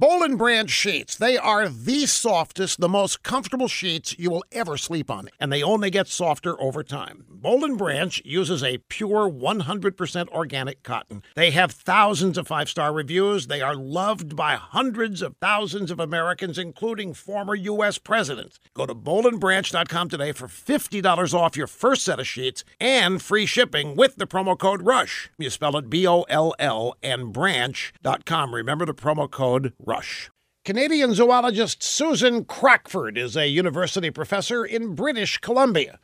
Boll brand sheets. They are the softest, the most comfortable sheets you will ever sleep on, and they only get softer over time. Boll and Branch uses a pure 100% organic cotton. They have thousands of five-star reviews. They are loved by hundreds of thousands of Americans, including former U.S. presidents. Go to bollandbranch.com today for $50 off your first set of sheets and free shipping with the promo code RUSH. You spell it B-O-L-L and branch.com. Remember the promo code Rush. Canadian zoologist Susan Crockford is a university professor in British Columbia,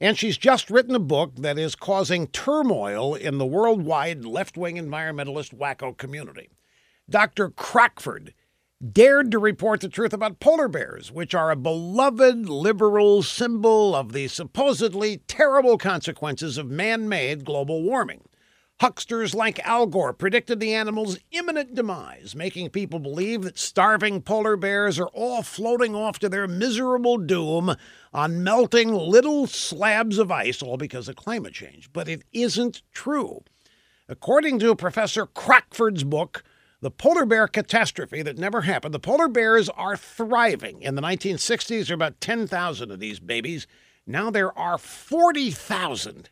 and she's just written a book that is causing turmoil in the worldwide left wing environmentalist wacko community. Dr. Crockford dared to report the truth about polar bears, which are a beloved liberal symbol of the supposedly terrible consequences of man made global warming. Hucksters like Al Gore predicted the animal's imminent demise, making people believe that starving polar bears are all floating off to their miserable doom on melting little slabs of ice, all because of climate change. But it isn't true. According to Professor Crockford's book, The Polar Bear Catastrophe That Never Happened, the polar bears are thriving. In the 1960s, there were about 10,000 of these babies. Now there are 40,000.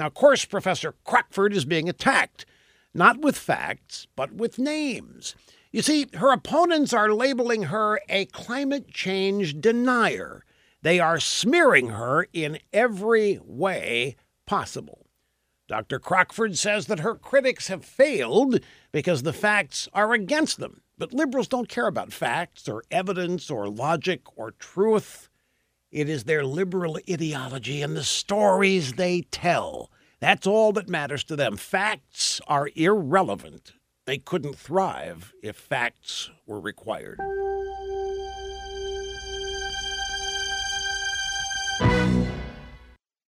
Now, of course, Professor Crockford is being attacked, not with facts, but with names. You see, her opponents are labeling her a climate change denier. They are smearing her in every way possible. Dr. Crockford says that her critics have failed because the facts are against them. But liberals don't care about facts or evidence or logic or truth. It is their liberal ideology and the stories they tell. That's all that matters to them. Facts are irrelevant. They couldn't thrive if facts were required.